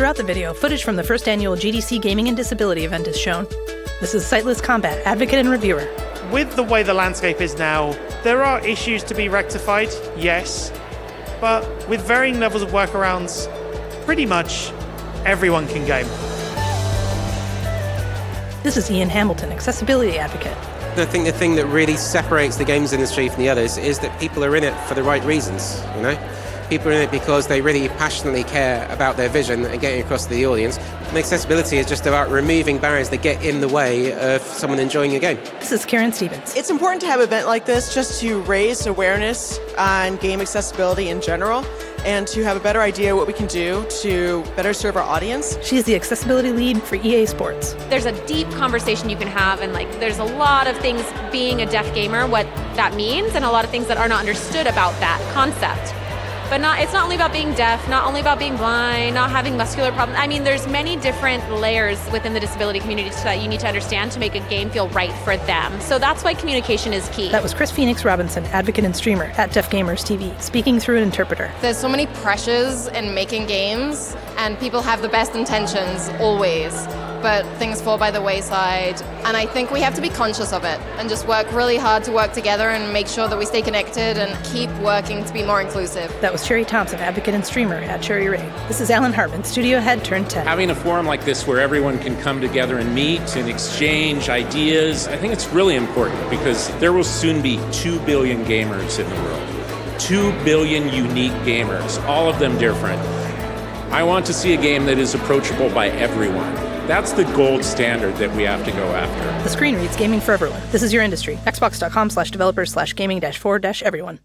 Throughout the video, footage from the first annual GDC Gaming and Disability event is shown. This is SightlessKombat, advocate and reviewer. With the way the landscape is now, there are issues to be rectified, yes, but with varying levels of workarounds, pretty much everyone can game. This is Ian Hamilton, accessibility advocate. I think the thing that really separates the games industry from the others is that people are in it for the right reasons, you know? People are in it because they really passionately care about their vision and getting across to the audience. And accessibility is just about removing barriers that get in the way of someone enjoying a game. This is Karen Stevens. It's important to have an event like this just to raise awareness on game accessibility in general and to have a better idea what we can do to better serve our audience. She's the accessibility lead for EA Sports. There's a deep conversation you can have, and like there's a lot of things being a deaf gamer, what that means, and a lot of things that are not understood about that concept but not it's not only about being deaf not only about being blind not having muscular problems. I mean there's many different layers within the disability community that you need to understand to make a game feel right for them. So that's why communication is key. That was chris phoenix robinson advocate and streamer at deaf gamers tv speaking through an interpreter. There's so many pressures in making games and people have the best intentions always but things fall by the wayside. And I think we have to be conscious of it and just work really hard to work together and make sure that we stay connected and keep working to be more inclusive. That was Cherry Thompson, advocate and streamer at CherryRae. This is Alan Hartman, studio head Turn 10. Having a forum like this where everyone can come together and meet and exchange ideas, I think it's really important because there will soon be 2 billion gamers in the world. 2 billion unique gamers, all of them different. I want to see a game that is approachable by everyone that's the gold standard that we have to go after. The screen reads gaming for everyone. This is your industry. Xbox.com slash developers slash gaming dash four dash everyone.